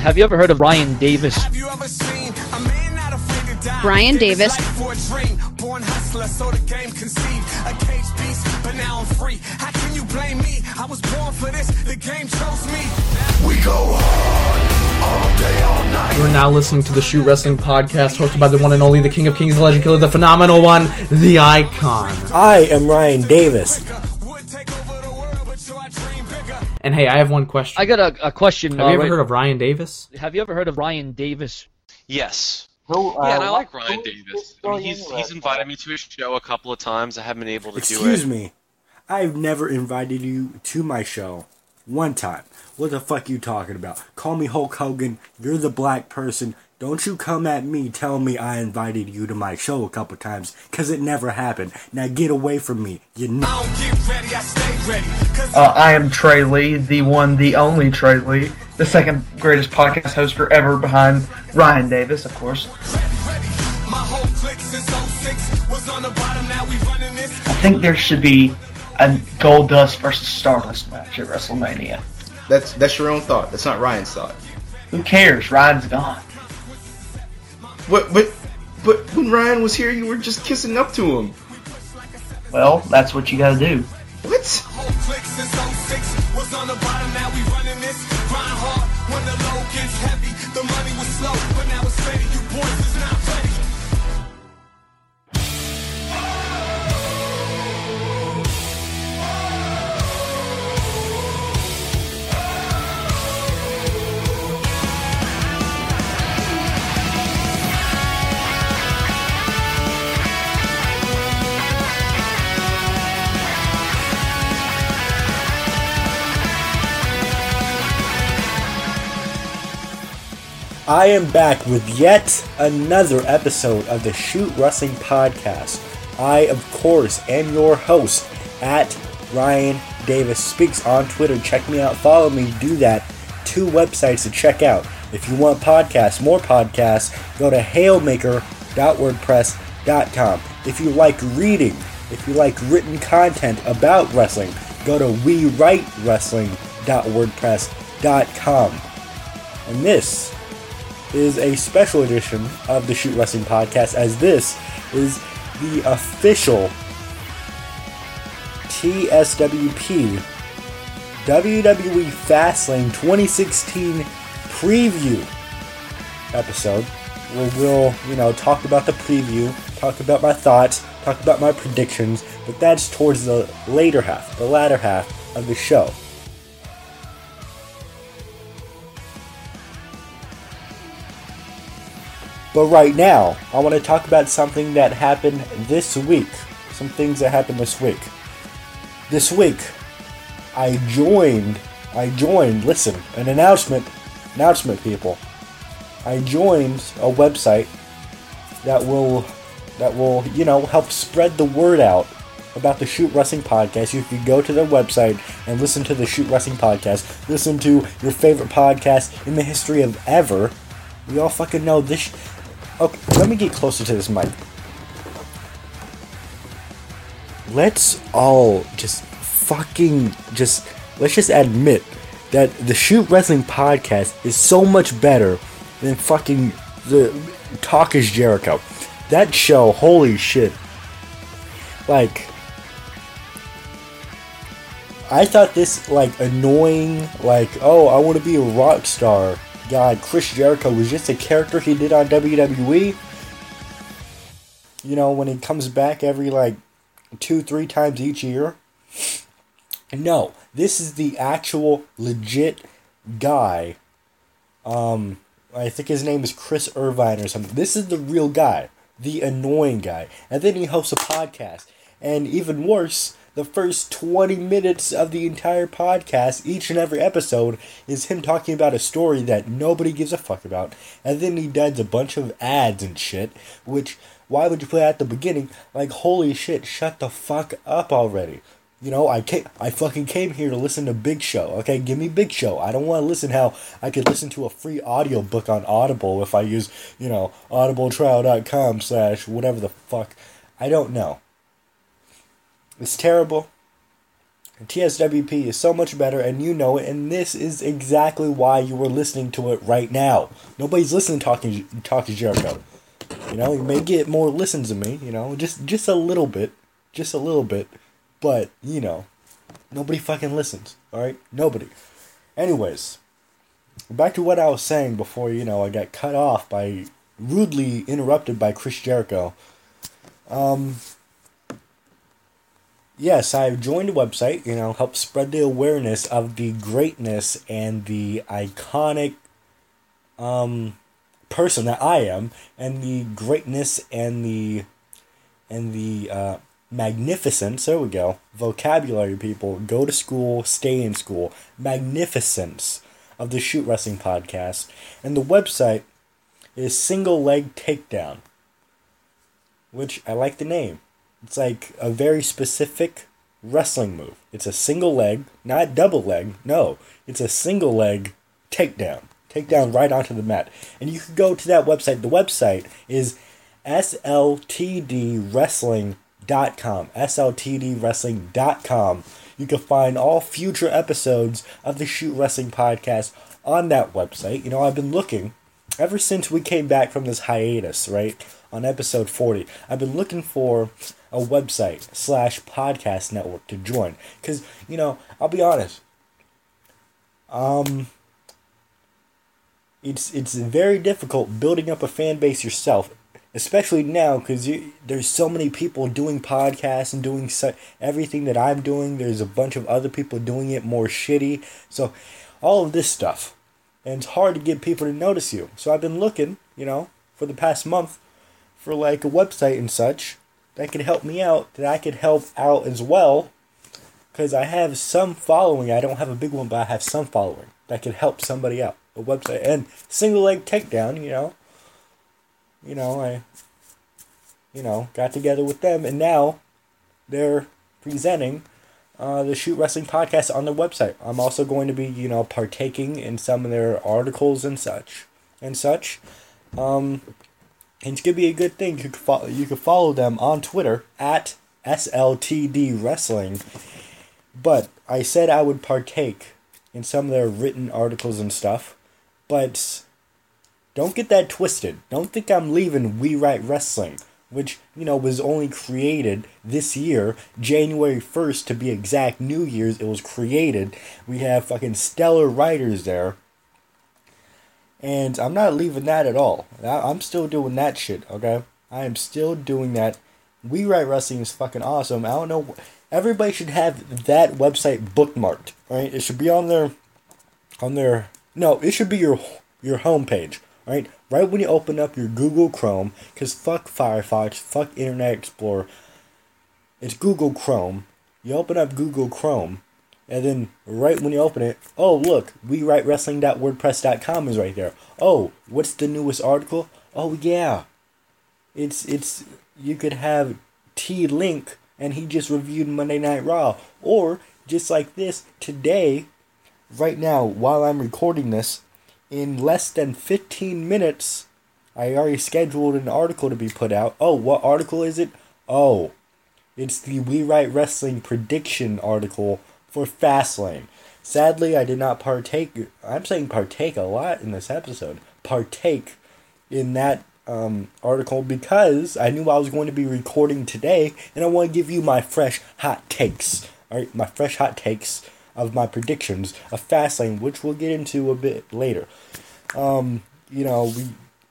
Have you ever heard of Ryan Davis? Brian Davis. For a dream, born hustler, so the game conceived. A cage beast, but now I'm free. How can you blame me? I was born for this, the game chose me. We go hard all day, all night. You're now listening to the Shoot Wrestling Podcast, hosted by the one and only, the King of Kings, the Legend Killer, the phenomenal one, the Icon. I am Ryan Davis. And hey, I have one question. I got a, a question. have you ever right- heard of Ryan Davis? Have you ever heard of Ryan Davis? Yes. Who, uh, Yeah, and I like Ryan who is Davis. I mean, he's he's invited me to his show a couple of times. I haven't been able to do Excuse me. I've never invited you to my show. One time. What the fuck are you talking about? Call me Hulk Hogan. You're the black person. Don't you come at me telling me I invited you to my show a couple times, cause it never happened. Now get away from me. You know. I ready, I stay ready. Cause Uh, I am Trey Lee, the one, the only Trey Lee, the second greatest podcast hoster ever behind Ryan Davis, of course. ready. My whole clique since 06 was on the bottom, now we running this. I think there should be a Gold Dust versus Stardust match at WrestleMania. That's that's your own thought. That's not Ryan's thought. Who cares? Ryan's gone. What? But but when Ryan was here, you were just kissing up to him. Well, that's what you gotta do. What? Whole I am back with yet another episode of the Shoot Wrestling Podcast. I, of course, am your host at Ryan Davis Speaks on Twitter. Check me out, follow me, do that. Two websites to check out. If you want podcasts, more podcasts, go to hailmaker.wordpress.com. If you like reading, if you like written content about wrestling, go to wewritewrestling.wordpress.com. And this is a special edition of the Shoot Wrestling Podcast, as this is the official TSWP WWE Fastlane 2016 preview episode where we'll, you know, talk about the preview, talk about my thoughts, talk about my predictions, but that's towards the later half, the latter half of the show. But right now, I want to talk about something that happened this week. Some things that happened this week. This week, I joined. I joined. Listen, an announcement. Announcement, people. I joined a website that will, that will, you know, help spread the word out about the Shoot Wrestling Podcast. You can go to their website and listen to the Shoot Wrestling Podcast. Listen to your favorite podcast in the history of ever. We all fucking know this. Okay, let me get closer to this mic. Let's all just fucking just let's just admit that the Shoot Wrestling Podcast is so much better than fucking the Talk is Jericho. That show, holy shit. Like I thought this like annoying, like, oh, I want to be a rock star. God, Chris Jericho was just a character he did on WWE. You know, when he comes back every like two, three times each year. No, this is the actual legit guy. Um, I think his name is Chris Irvine or something. This is the real guy, the annoying guy. And then he hosts a podcast. And even worse, the first 20 minutes of the entire podcast, each and every episode, is him talking about a story that nobody gives a fuck about. And then he does a bunch of ads and shit, which, why would you put at the beginning? Like, holy shit, shut the fuck up already. You know, I came, I fucking came here to listen to Big Show. Okay, give me Big Show. I don't want to listen how I could listen to a free audio book on Audible if I use, you know, audibletrial.com slash whatever the fuck. I don't know. It's terrible. TSWP is so much better, and you know it. And this is exactly why you were listening to it right now. Nobody's listening to talking talking Jericho. You know, you may get more listens than me. You know, just just a little bit, just a little bit, but you know, nobody fucking listens. All right, nobody. Anyways, back to what I was saying before. You know, I got cut off by rudely interrupted by Chris Jericho. Um, yes, I've joined a website, you know, help spread the awareness of the greatness and the iconic um person that I am and the greatness and the and the uh magnificence, there we go. Vocabulary people, go to school, stay in school. Magnificence of the Shoot Wrestling podcast. And the website is Single Leg Takedown. Which I like the name. It's like a very specific wrestling move. It's a single leg, not double leg. No, it's a single leg takedown. Takedown right onto the mat. And you can go to that website. The website is sltdwrestling.com. sltdwrestling.com. You can find all future episodes of the Shoot Wrestling podcast on that website. You know, I've been looking ever since we came back from this hiatus, right? On episode 40, I've been looking for a website slash podcast network to join. Because, you know, I'll be honest. Um, it's it's very difficult building up a fan base yourself, especially now because there's so many people doing podcasts and doing so, everything that I'm doing. There's a bunch of other people doing it more shitty. So, all of this stuff, and it's hard to get people to notice you. So I've been looking, you know, for the past month, for like a website and such that could help me out, that I could help out as well. Because I have some following. I don't have a big one, but I have some following that could help somebody out. A website and single leg takedown. You know. You know I. You know got together with them, and now they're presenting uh, the Shoot Wrestling podcast on their website. I'm also going to be you know partaking in some of their articles and such and such. Um, and it's gonna be a good thing. You can follow, you can follow them on Twitter at SLTD Wrestling. But I said I would partake in some of their written articles and stuff. But don't get that twisted. Don't think I'm leaving We Write Wrestling, which, you know, was only created this year, January 1st to be exact, New Year's, it was created. We have fucking stellar writers there. And I'm not leaving that at all. I'm still doing that shit, okay? I am still doing that. We Write Wrestling is fucking awesome. I don't know. Everybody should have that website bookmarked, right? It should be on their, on their. No, it should be your your homepage, right? Right when you open up your Google Chrome, because fuck Firefox, fuck Internet Explorer. It's Google Chrome. You open up Google Chrome, and then right when you open it, oh look, we write wrestling.wordpress.com is right there. Oh, what's the newest article? Oh yeah. It's it's you could have T Link and he just reviewed Monday Night Raw. Or just like this, today, right now, while I'm recording this, in less than 15 minutes, I already scheduled an article to be put out. Oh, what article is it? Oh, it's the We Write Wrestling prediction article for Fastlane. Sadly, I did not partake. I'm saying partake a lot in this episode. Partake in that um, article because I knew I was going to be recording today, and I want to give you my fresh hot takes. All right, my fresh hot takes of my predictions of Fastlane, which we'll get into a bit later. Um, you know, we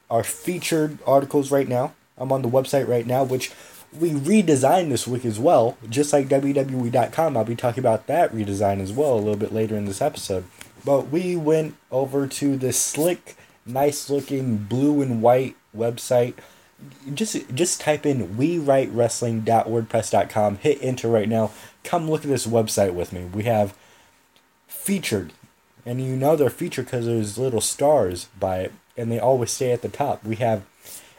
are featured articles right now. I'm on the website right now, which we redesigned this week as well, just like WWE.com. I'll be talking about that redesign as well a little bit later in this episode. But we went over to the slick, nice looking blue and white website. Just just type in we write wrestling.wordpress.com, hit enter right now. Come look at this website with me. We have featured, and you know they're featured because there's little stars by it, and they always stay at the top. We have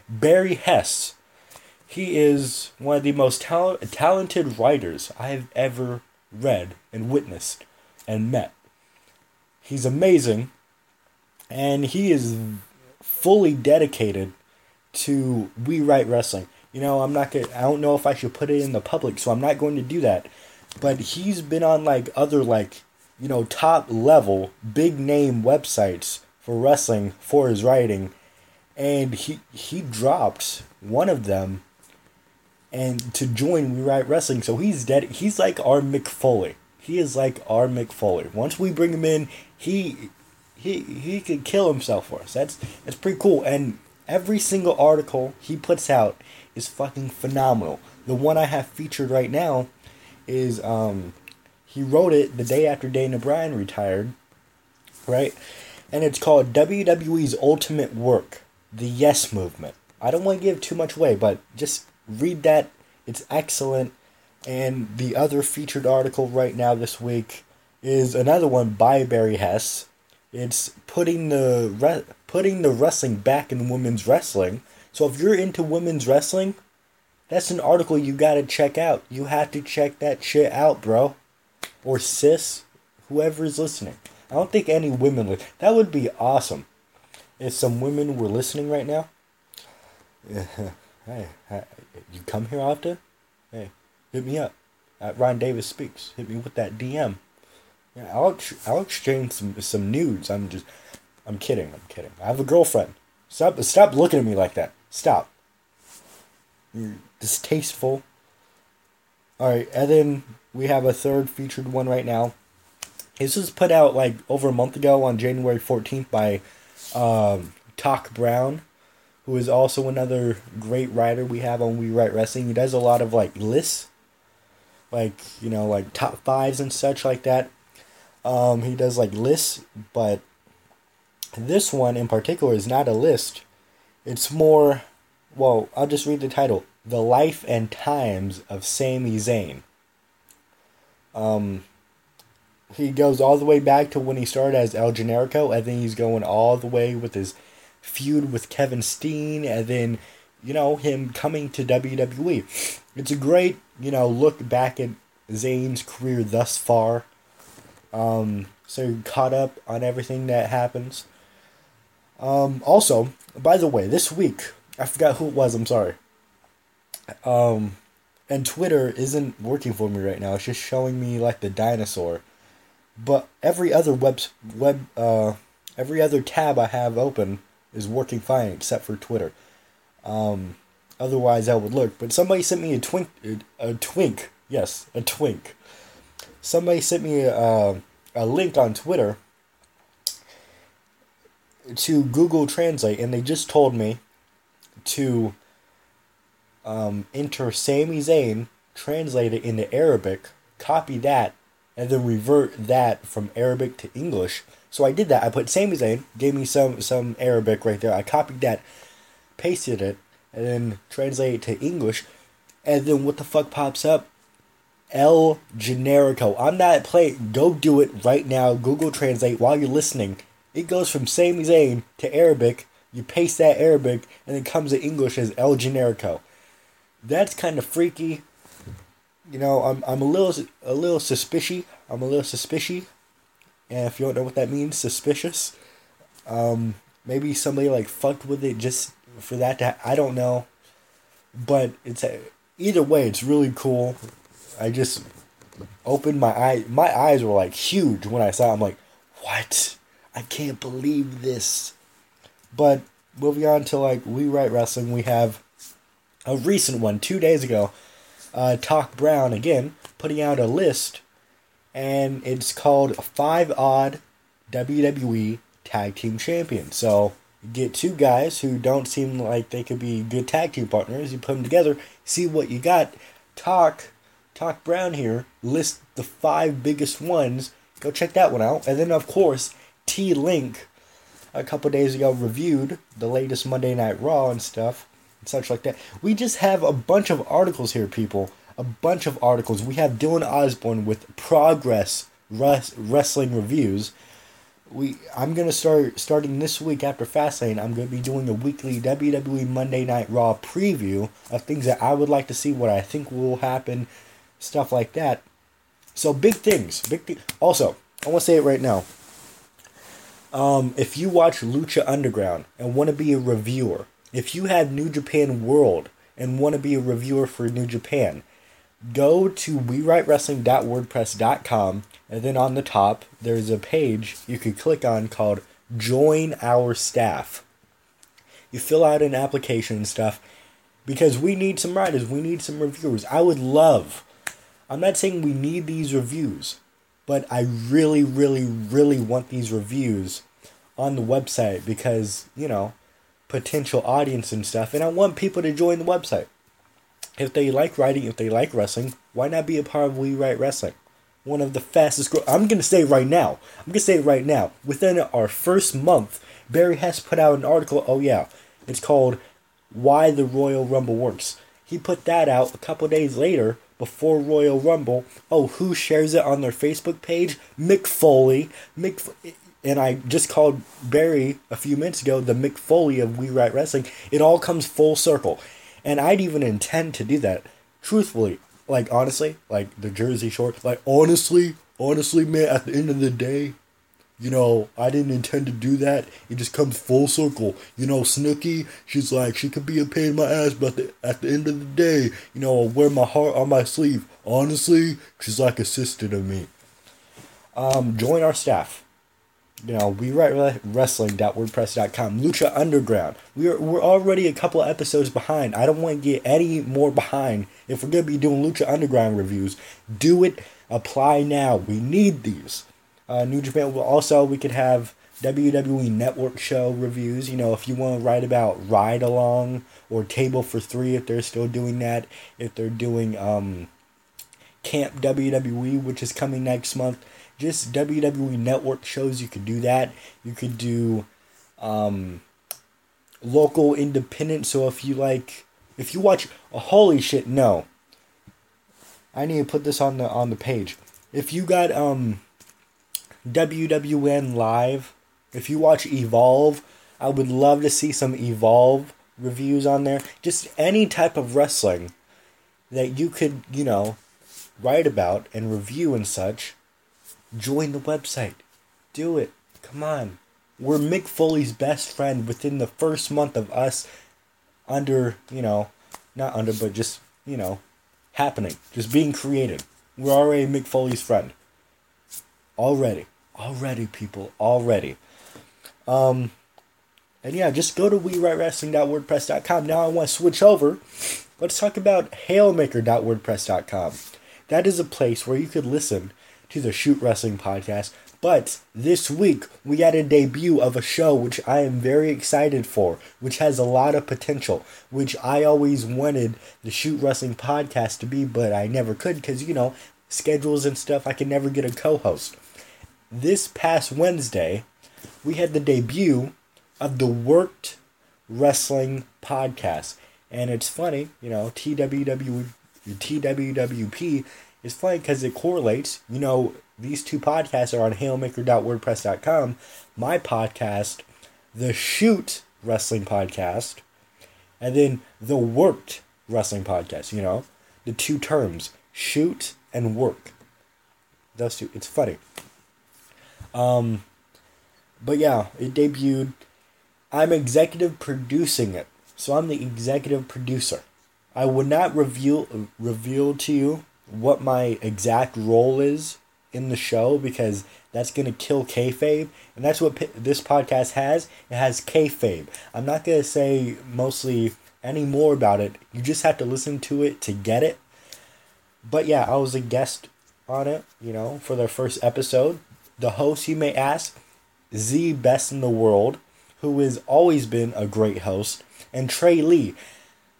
Barry Hess. He is one of the most tal- talented writers I've ever read and witnessed and met. He's amazing, and he is fully dedicated to We Write Wrestling. You know, I'm not gonna. I don't know if I should put it in the public, so I'm not going to do that. but he's been on like other like you know top level big name websites for wrestling for his writing and he he dropped one of them and to join we write wrestling. So he's dead he's like our mick foley he is like our mick foley once we bring him in he he he could kill himself for us. That's that's pretty cool. And every single article he puts out is fucking phenomenal. The one i have featured right now is um he wrote it the day after Daniel Bryan retired, right? And it's called WWE's Ultimate Work, the Yes Movement. I don't want to give too much away, but just read that. It's excellent. And the other featured article right now this week is another one by Barry Hess. It's putting the re- putting the wrestling back in women's wrestling. So if you're into women's wrestling, that's an article you got to check out. You have to check that shit out, bro or cis, whoever is listening. I don't think any women would. That would be awesome if some women were listening right now. hey, you come here often? Hey, hit me up at Ryan Davis Speaks. Hit me with that DM. Yeah, I'll I'll exchange some some nudes. I'm just, I'm kidding. I'm kidding. I have a girlfriend. Stop stop looking at me like that. Stop. You're distasteful. All right, and then we have a third featured one right now. This was put out like over a month ago on January 14th by um, Talk Brown, who is also another great writer we have on We Write Wrestling. He does a lot of like lists, like, you know, like top fives and such like that. Um, he does like lists, but this one in particular is not a list. It's more, well, I'll just read the title The Life and Times of Sami Zayn. Um, he goes all the way back to when he started as El Generico, and then he's going all the way with his feud with Kevin Steen, and then you know him coming to WWE. It's a great you know look back at Zayn's career thus far. Um, so you're caught up on everything that happens. Um, also, by the way, this week I forgot who it was. I'm sorry. Um, and Twitter isn't working for me right now. It's just showing me like the dinosaur. But every other web web uh every other tab I have open is working fine except for Twitter. Um, otherwise I would look. But somebody sent me a twink a twink. Yes, a twink. Somebody sent me a a link on Twitter to Google Translate, and they just told me to um, enter Sami Zayn, translate it into Arabic, copy that, and then revert that from Arabic to English. So I did that. I put Sami Zayn, gave me some some Arabic right there. I copied that, pasted it, and then translate it to English. And then what the fuck pops up? El Generico. I'm not playing. Go do it right now. Google Translate while you're listening. It goes from Sami Zayn to Arabic. You paste that Arabic, and it comes to English as El Generico that's kind of freaky. You know, I'm I'm a little a little suspicious. I'm a little suspicious. And if you don't know what that means, suspicious. Um, maybe somebody like fucked with it just for that to. Ha- I don't know, but it's a, either way, it's really cool. I just opened my eye. My eyes were like huge when I saw. It. I'm like, what? I can't believe this. But moving on to like we write wrestling, we have a recent one two days ago. Uh, Talk Brown again putting out a list, and it's called Five Odd WWE Tag Team Champions. So get two guys who don't seem like they could be good tag team partners. You put them together, see what you got. Talk, Talk Brown here list the five biggest ones. Go check that one out, and then of course T Link a couple days ago reviewed the latest Monday Night Raw and stuff and such like that. We just have a bunch of articles here, people. A bunch of articles. We have Dylan Osborne with Progress res- Wrestling Reviews. We I'm gonna start starting this week after Fastlane. I'm gonna be doing a weekly WWE Monday Night Raw preview of things that I would like to see, what I think will happen, stuff like that. So big things, big thing. Also, I want to say it right now. Um, if you watch Lucha Underground and want to be a reviewer, if you have New Japan World and want to be a reviewer for New Japan, go to wewritewrestling.wordpress.com and then on the top there's a page you could click on called join our staff. You fill out an application and stuff because we need some writers we need some reviewers. I would love i'm not saying we need these reviews but i really really really want these reviews on the website because you know potential audience and stuff and i want people to join the website if they like writing, if they like wrestling, why not be a part of We Write Wrestling? One of the fastest growing. I'm gonna say right now. I'm gonna say right now. Within our first month, Barry Hess put out an article. Oh yeah, it's called "Why the Royal Rumble Works." He put that out a couple days later before Royal Rumble. Oh, who shares it on their Facebook page? Mick Foley. Mick, and I just called Barry a few minutes ago the Mick Foley of We Write Wrestling. It all comes full circle. And I'd even intend to do that. Truthfully, like honestly, like the Jersey Shore, like honestly, honestly, man, at the end of the day, you know, I didn't intend to do that. It just comes full circle. You know, Snooki, she's like, she could be a pain in my ass, but the, at the end of the day, you know, I'll wear my heart on my sleeve. Honestly, she's like a sister to me. Um, join our staff you know, we write wrestling.wordpress.com. Lucha Underground. We're we're already a couple of episodes behind. I don't want to get any more behind. If we're gonna be doing Lucha Underground reviews, do it. Apply now. We need these. Uh, New Japan. Also, we could have WWE Network show reviews. You know, if you want to write about Ride Along or Table for Three, if they're still doing that. If they're doing um, Camp WWE, which is coming next month just WWE Network shows. You could do that. You could do um, local independent. So if you like, if you watch, oh, holy shit, no. I need to put this on the on the page. If you got um WWN live, if you watch Evolve, I would love to see some Evolve reviews on there. Just any type of wrestling that you could, you know, write about and review and such join the website. Do it. Come on. We're Mick Foley's best friend within the first month of us under, you know, not under, but just, you know, happening. Just being created. We're already Mick Foley's friend. Already. Already, people. Already. Um, and yeah, just go to WeWriteWrestling.wordpress.com. Now I want to switch over. Let's talk about HailMaker.wordpress.com. That is a place where you could listen to the Shoot Wrestling Podcast. But this week, we had a debut of a show which I am very excited for, which has a lot of potential, which I always wanted the Shoot Wrestling Podcast to be, but I never could because, you know, schedules and stuff, I could never get a co host. This past Wednesday, we had the debut of the Worked Wrestling Podcast. And it's funny, you know, TWW, TWWP is funny because it correlates. You know, these two podcasts are on hailmaker.wordpress.com. My podcast, the Shoot Wrestling Podcast, and then the Worked Wrestling Podcast. You know, the two terms, shoot and work. Those two. It's funny. Um, but yeah, it debuted. I'm executive producing it, so I'm the executive producer. I would not reveal reveal to you what my exact role is in the show because that's going to kill kayfabe. And that's what this podcast has. It has kayfabe. I'm not going to say mostly any more about it. You just have to listen to it to get it. But yeah, I was a guest on it, you know, for their first episode. The host, you may ask, Z Best in the World, who has always been a great host, and Trey Lee.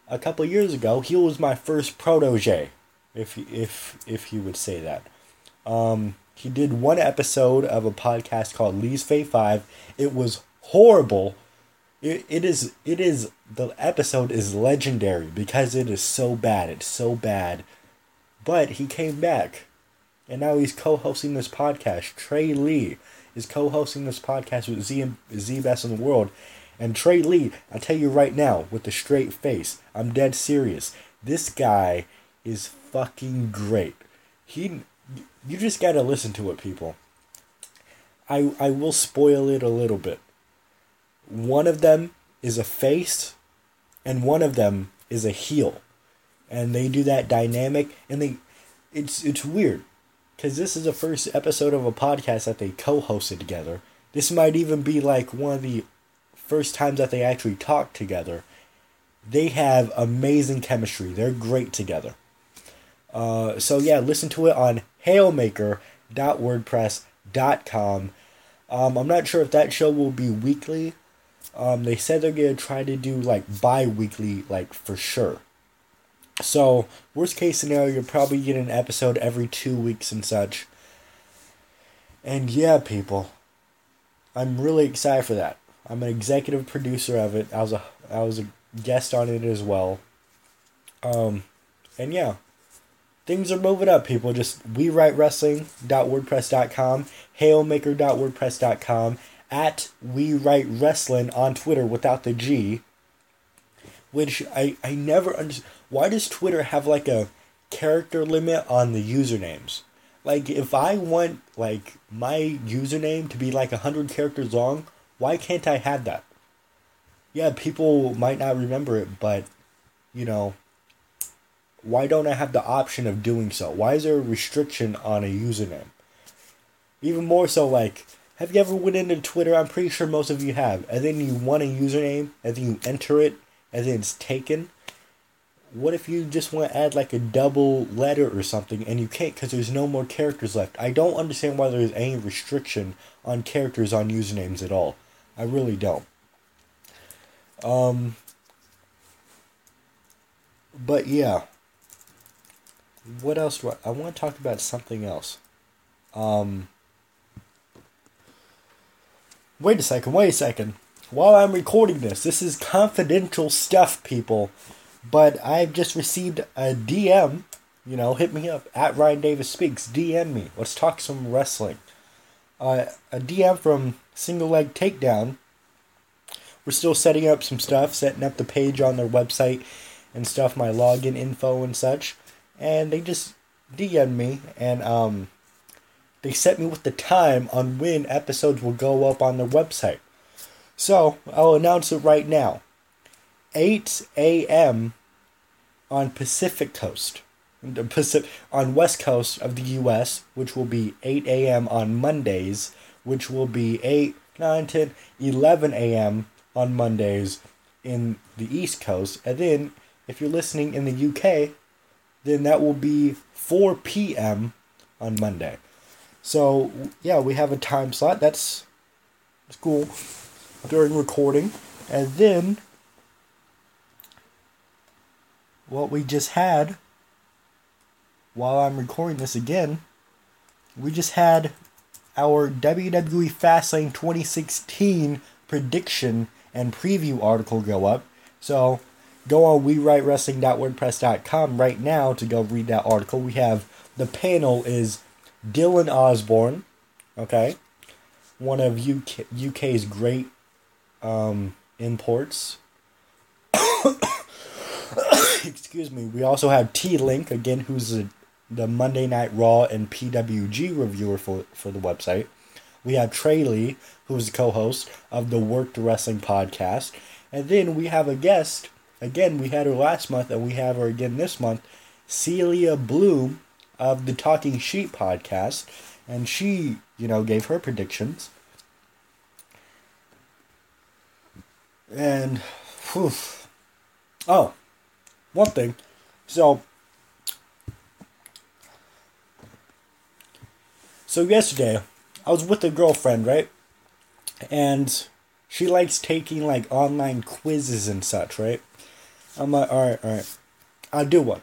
A couple years ago, he was my first protege if if if you would say that. Um, he did one episode of a podcast called Lee's Fate Five. It was horrible. It, it is it is the episode is legendary because it is so bad. It's so bad. But he came back. And now he's co-hosting this podcast. Trey Lee is co-hosting this podcast with Z Z Best in the World. And Trey Lee, I tell you right now, with a straight face, I'm dead serious. This guy is fucking great. He, you just gotta listen to it, people. I I will spoil it a little bit. One of them is a face, and one of them is a heel, and they do that dynamic, and they, it's it's weird, because this is the first episode of a podcast that they co-hosted together. This might even be like one of the first times that they actually talk together. They have amazing chemistry. They're great together. Uh, so yeah, listen to it on hailmaker.wordpress.com. Um, I'm not sure if that show will be weekly. Um, they said they're gonna try to do like bi-weekly, like for sure. So worst case scenario, you'll probably get an episode every two weeks and such. And yeah, people, I'm really excited for that. I'm an executive producer of it. I was a I was a guest on it as well. Um, and yeah, things are moving up, people. Just we write wrestling.wordpress.com, hailmaker.wordpress.com, at we write wrestling on Twitter without the G. Which I, I never understand. Why does Twitter have like a character limit on the usernames? Like if I want like my username to be like a hundred characters long, why can't I have that? Yeah, people might not remember it, but you know, why don't I have the option of doing so? Why is there a restriction on a username? Even more so, like, have you ever went into Twitter? I'm pretty sure most of you have. And then you want a username, and then you enter it, and then it's taken. What if you just want to add like a double letter or something, and you can't because there's no more characters left? I don't understand why there's any restriction on characters on usernames at all. I really don't. Um, but yeah. What else do I, I want to talk about something else. Um, wait a second, wait a second. While I'm recording this, this is confidential stuff, people. But I've just received a DM. You know, hit me up at Ryan Davis Speaks. DM me. Let's talk some wrestling. Uh, a DM from Single Leg Takedown. We're still setting up some stuff, setting up the page on their website and stuff, my login info and such. And they just DM'd me and um, they set me with the time on when episodes will go up on their website. So I'll announce it right now. 8 a.m. on Pacific Coast, the Pacific on West Coast of the U.S., which will be 8 a.m. on Mondays, which will be 8, 9, 10, 11 a.m. on Mondays in the East Coast, and then if you're listening in the UK, then that will be 4 p.m. on Monday. So yeah, we have a time slot. That's, that's cool during recording, and then what we just had while I'm recording this again, we just had our WWE Fastlane 2016 prediction and preview article go up. So go on WeWriteWrestling.wordpress.com right now to go read that article. We have the panel is Dylan Osborne, okay, one of UK, UK's great um, imports. Excuse me. We also have T Link again, who's a, the Monday Night Raw and PWG reviewer for for the website. We have Trey Lee, who's the co-host of the Worked Wrestling podcast, and then we have a guest. Again, we had her last month, and we have her again this month. Celia Bloom of the Talking Sheep podcast, and she, you know, gave her predictions. And, whew. oh, one thing. So, so yesterday, I was with a girlfriend, right? And she likes taking like online quizzes and such, right? I'm like, all right, all right, I'll do one.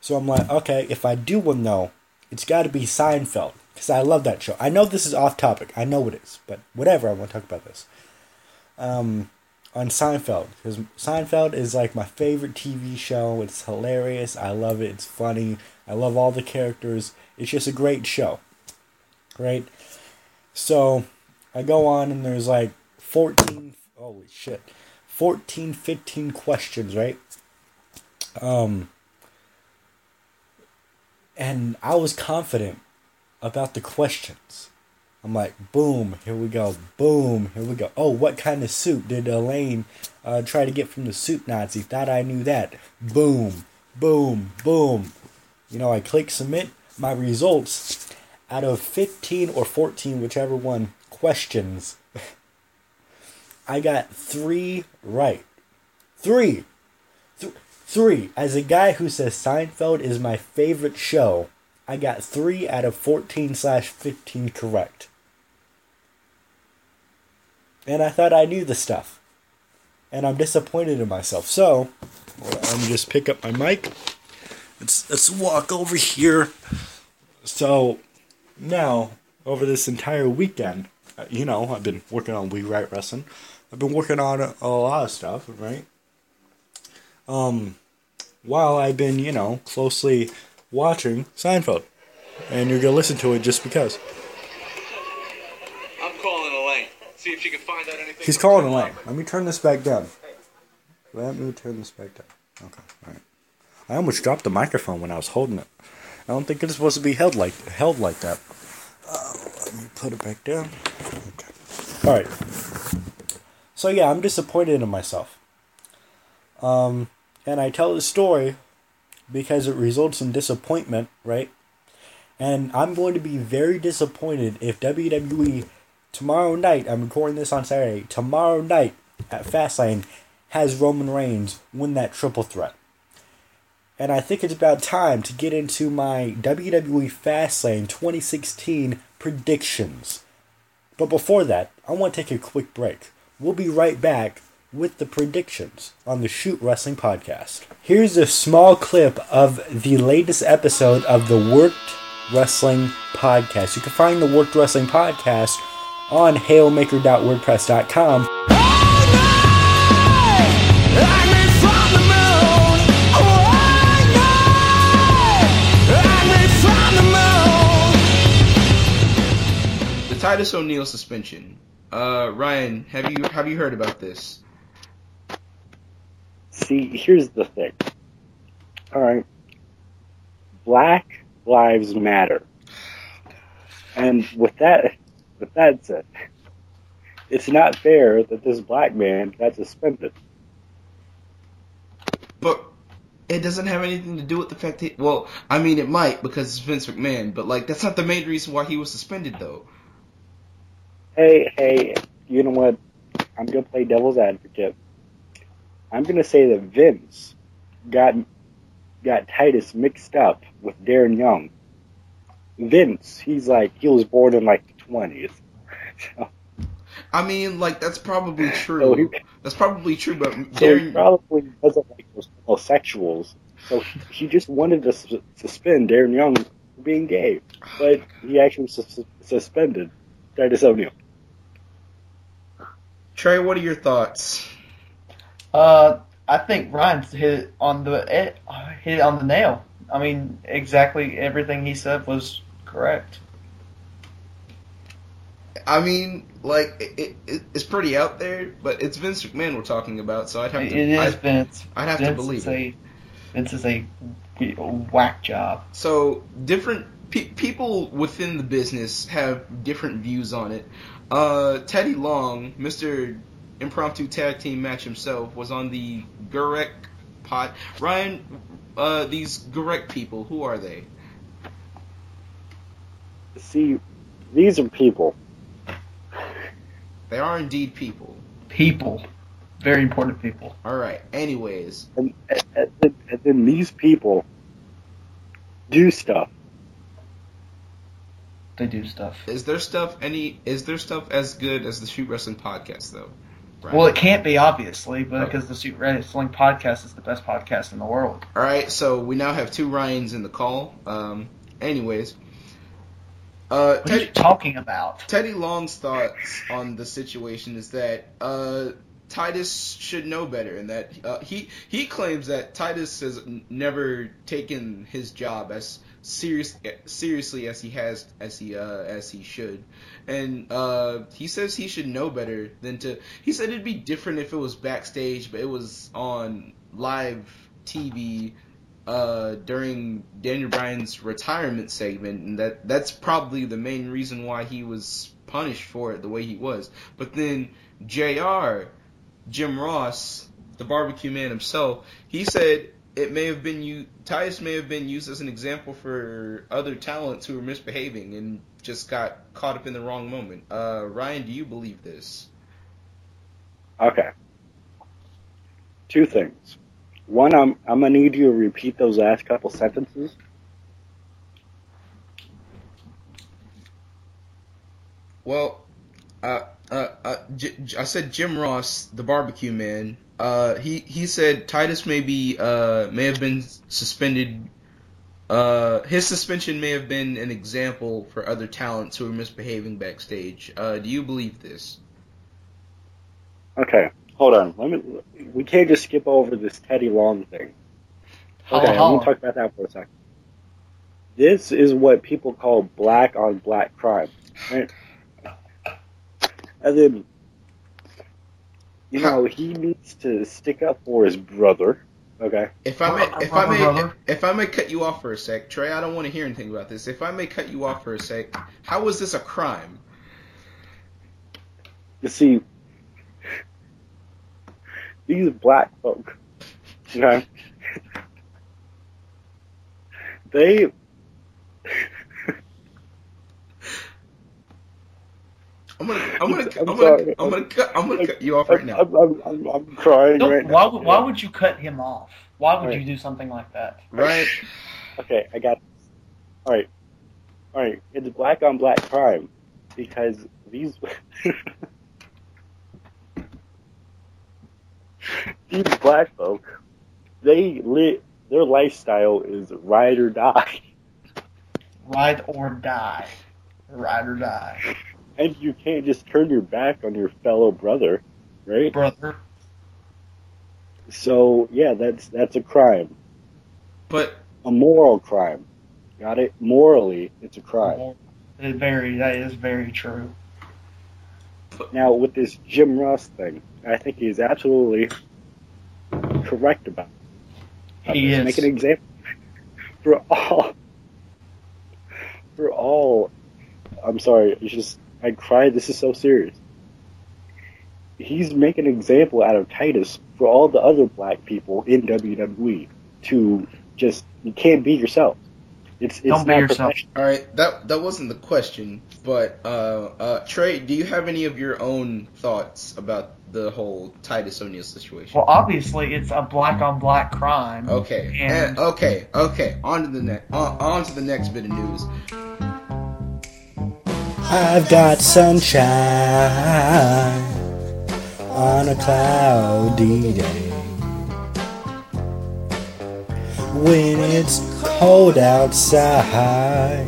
So I'm like, okay, if I do one though, it's got to be Seinfeld because I love that show. I know this is off topic. I know it is, but whatever. I want to talk about this. Um, on Seinfeld because Seinfeld is like my favorite TV show. It's hilarious. I love it. It's funny. I love all the characters. It's just a great show. Right? So I go on and there's like 14 holy shit. 14 15 questions, right? Um and I was confident about the questions. I'm like, boom, here we go, boom, here we go. Oh, what kind of soup did Elaine uh, try to get from the soup Nazi? Thought I knew that. Boom, boom, boom. You know, I click submit. My results out of 15 or 14, whichever one, questions, I got three right. Three. Th- three. As a guy who says Seinfeld is my favorite show, I got three out of 14 slash 15 correct. And I thought I knew the stuff. And I'm disappointed in myself. So, let me just pick up my mic. Let's, let's walk over here. So, now, over this entire weekend, uh, you know, I've been working on We Write Wrestling. I've been working on a, a lot of stuff, right? Um, while I've been, you know, closely watching Seinfeld. And you're going to listen to it just because. I'm calling Elaine. See if she can find out anything. He's calling Elaine. Let me turn this back down. Let me turn this back down. Okay, alright. I almost dropped the microphone when I was holding it. I don't think it's supposed to be held like held like that. Uh, let me put it back down. Okay. Alright. So yeah, I'm disappointed in myself. Um, and I tell the story because it results in disappointment, right? And I'm going to be very disappointed if WWE tomorrow night, I'm recording this on Saturday, tomorrow night at Fastlane has Roman Reigns win that triple threat. And I think it's about time to get into my WWE Fastlane 2016 predictions. But before that, I want to take a quick break. We'll be right back with the predictions on the Shoot Wrestling Podcast. Here's a small clip of the latest episode of the Worked Wrestling Podcast. You can find the Worked Wrestling Podcast on hailmaker.wordpress.com. The Titus O'Neil suspension. Uh, Ryan, have you have you heard about this? See, here's the thing. All right. Black lives matter. And with that, with that said, it's not fair that this black man got suspended. But it doesn't have anything to do with the fact that well, I mean it might because it's Vince McMahon, but like that's not the main reason why he was suspended though. Hey, hey, you know what? I'm gonna play devil's advocate. I'm gonna say that Vince got got Titus mixed up with Darren Young. Vince, he's like he was born in like the twenties. So, I mean, like that's probably so true. he, That's probably true, but so he Darren, probably doesn't like those homosexuals. So he, just wanted to su- suspend Darren Young for being gay, but he actually sus- suspended Titus O'Neil. Trey, what are your thoughts? Uh, I think Ryan's hit on the hit on the nail. I mean, exactly everything he said was correct. I mean, like it, it, it's pretty out there, but it's Vince McMahon we're talking about, so I'd have to. is I'd, Vince. I'd have to believe is it. a Vince is a whack job. So different pe- people within the business have different views on it. Uh, Teddy Long, Mr. Impromptu Tag Team Match himself, was on the Gurek pot. Ryan, uh, these Gurek people, who are they? See, these are people. They are indeed people. People, very important people. All right. Anyways, and, and, then, and then these people do stuff. They do stuff. is their stuff any? Is their stuff as good as the Shoot Wrestling podcast though? Ryan? Well, it can't be obviously, but because the Shoot Wrestling podcast is the best podcast in the world. All right, so we now have two Ryans in the call. Um, anyways, uh, What are you talking about? Teddy Long's thoughts on the situation is that uh, Titus should know better, and that uh, he he claims that Titus has n- never taken his job as serious seriously as he has as he uh, as he should, and uh, he says he should know better than to. He said it'd be different if it was backstage, but it was on live TV uh, during Daniel Bryan's retirement segment, and that that's probably the main reason why he was punished for it the way he was. But then Jr. Jim Ross, the barbecue man himself, he said it may have been you. Titus may have been used as an example for other talents who were misbehaving and just got caught up in the wrong moment. Uh, Ryan, do you believe this? Okay. Two things. One, I'm I'm gonna need you to repeat those last couple sentences. Well, uh, uh, uh, J- J- I said Jim Ross, the barbecue man. Uh, he he said Titus may be uh may have been suspended. Uh, his suspension may have been an example for other talents who were misbehaving backstage. Uh, do you believe this? Okay, hold on. Let me. We can't just skip over this Teddy Long thing. Okay, I'm gonna talk about that for a second. This is what people call black on black crime. Right? And then, you know, he needs to stick up for his brother. Okay. If I may, uh, uh, if I may, if I may cut you off for a sec, Trey, I don't want to hear anything about this. If I may cut you off for a sec, how was this a crime? You see, these black folk, okay, they I'm gonna, I'm gonna, I'm I'm, gonna, I'm gonna cut, I'm gonna cut you off right now. I'm, I'm, I'm, I'm crying Don't- right now. why, would, why would you cut him off? Why would Right. you do something like that? Right? Okay, I got this. All right, all right. It's black on black crime because these these black folk, they lit. Their lifestyle is ride or die, Ride or die. Ride or die. And you can't just turn your back on your fellow brother, right? Brother. So yeah, that's that's a crime, But a moral crime. Got it? Morally, it's a crime. It very, that is very true. Now, with this Jim Ross thing, I think he's absolutely correct about. it. He is. Make an example for all. For all, I'm sorry. It's just I cried. This is so serious. He's making an example out of Titus for all the other black people in WWE to just you can't be yourself. It's it's Don't be yourself. professional. all right, that that wasn't the question. But uh, uh, Trey, do you have any of your own thoughts about the whole Titus O'Neil situation? Well, obviously, it's a black on black crime. Okay. And- eh, okay. Okay. On to the next. On, on to the next bit of news. I've got sunshine on a cloudy day. When it's cold outside,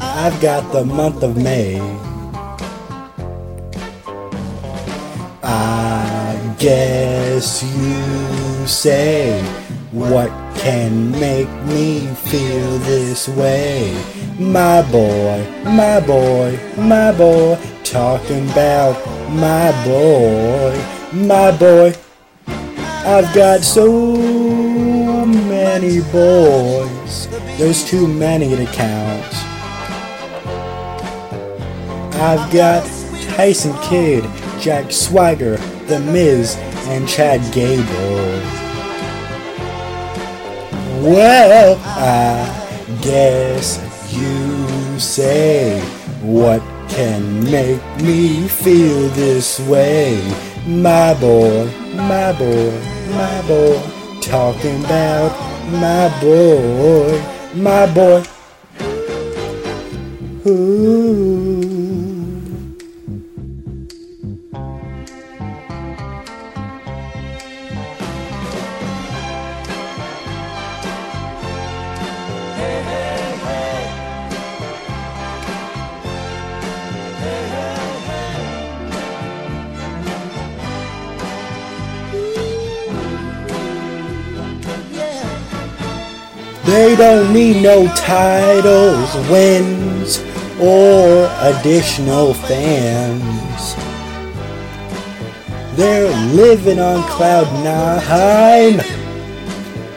I've got the month of May. I guess you say, what can make me feel this way? My boy, my boy, my boy, talking about my boy, my boy. I've got so many boys, there's too many to count. I've got Tyson Kidd, Jack Swagger, The Miz, and Chad Gable. Well, I guess you say, what can make me feel this way? My boy, my boy, my boy, talking about my boy, my boy. Ooh. No titles, wins, or additional fans. They're living on cloud nine.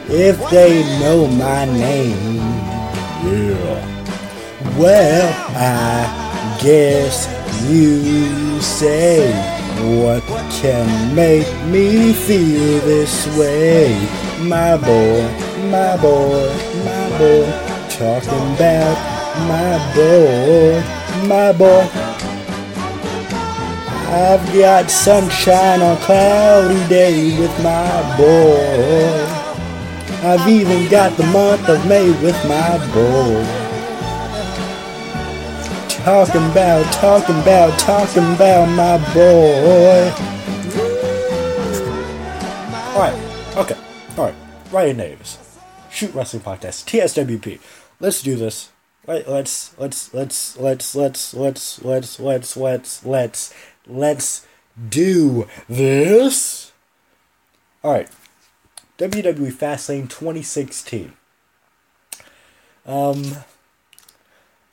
if they know my name. Yeah. Well, I guess you say what can make me feel this way. My boy, my boy, my boy, talking about my boy, my boy. I've got sunshine on cloudy day with my boy. I've even got the month of May with my boy. Talking about, talking about, talking about my boy. Alright, okay, alright. Ryan Davis. Shoot Wrestling Podcast. TSWP. Let's do this. Right, let's let's let's let's let's let's let's let's let's let's let's do this. Alright. WWE Fastlane 2016. Um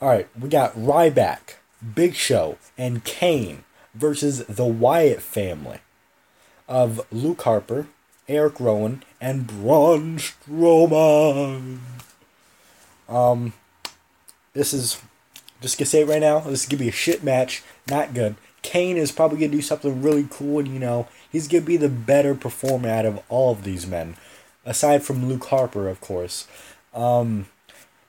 Alright, we got Ryback, Big Show, and Kane versus the Wyatt family of Luke Harper, Eric Rowan, and Braun Strowman. Um, this is just gonna say it right now. This is gonna be a shit match. Not good. Kane is probably gonna do something really cool, and you know he's gonna be the better performer out of all of these men, aside from Luke Harper, of course. Um,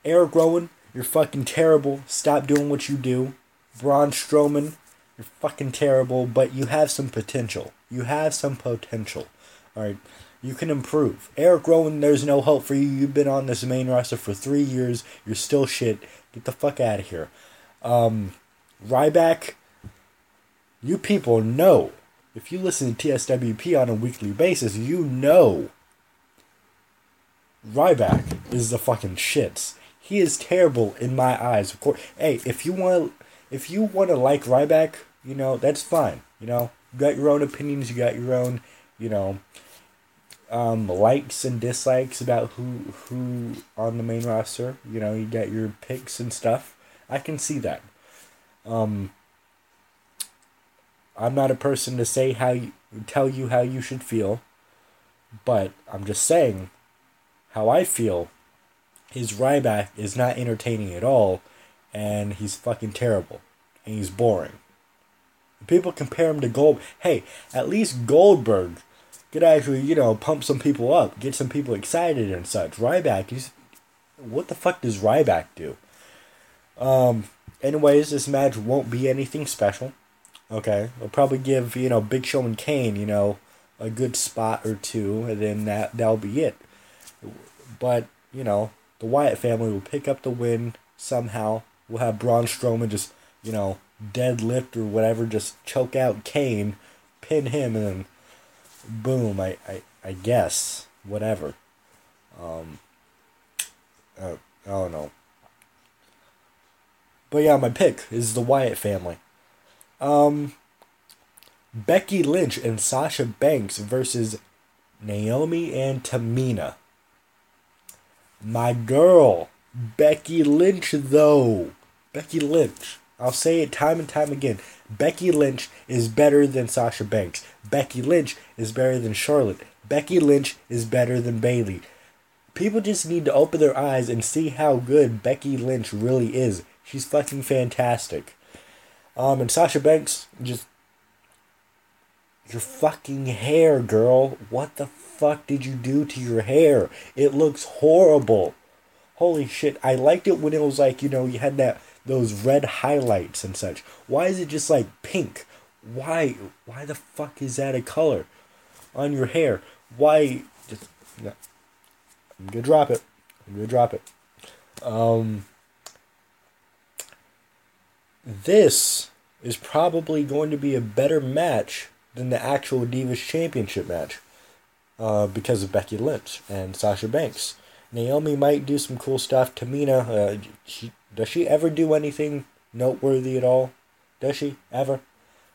Eric Rowan, you're fucking terrible. Stop doing what you do. Braun Strowman, you're fucking terrible, but you have some potential. You have some potential. Alright? You can improve. Eric Rowan, there's no hope for you. You've been on this main roster for three years. You're still shit. Get the fuck out of here. Um, Ryback, you people know. If you listen to TSWP on a weekly basis, you know Ryback is the fucking shits. He is terrible in my eyes. Of course, hey, if you want, if you want to like Ryback, you know that's fine. You know, you got your own opinions. You got your own, you know, um, likes and dislikes about who who on the main roster. You know, you got your picks and stuff. I can see that. Um, I'm not a person to say how you tell you how you should feel, but I'm just saying how I feel his Ryback is not entertaining at all, and he's fucking terrible, and he's boring. People compare him to Gold. Hey, at least Goldberg could actually, you know, pump some people up, get some people excited and such. Ryback, he's what the fuck does Ryback do? Um. Anyways, this match won't be anything special. Okay, I'll probably give you know Big Show and Kane, you know, a good spot or two, and then that that'll be it. But you know, the Wyatt family will pick up the win somehow. We'll have Braun Strowman just, you know, deadlift or whatever, just choke out Kane, pin him, and then boom, I, I, I guess. Whatever. Um, uh, I don't know. But yeah, my pick is the Wyatt family. Um, Becky Lynch and Sasha Banks versus Naomi and Tamina. My girl, Becky Lynch, though. Becky Lynch. I'll say it time and time again. Becky Lynch is better than Sasha Banks. Becky Lynch is better than Charlotte. Becky Lynch is better than Bayley. People just need to open their eyes and see how good Becky Lynch really is. She's fucking fantastic. Um, and Sasha Banks, just your fucking hair, girl. What the fuck did you do to your hair? It looks horrible. Holy shit. I liked it when it was like, you know, you had that those red highlights and such. Why is it just like pink? Why why the fuck is that a color on your hair? Why just no. I'm gonna drop it. I'm gonna drop it. Um this is probably going to be a better match than the actual Divas Championship match uh, because of Becky Lynch and Sasha Banks. Naomi might do some cool stuff. Tamina, uh, she, does she ever do anything noteworthy at all? Does she ever?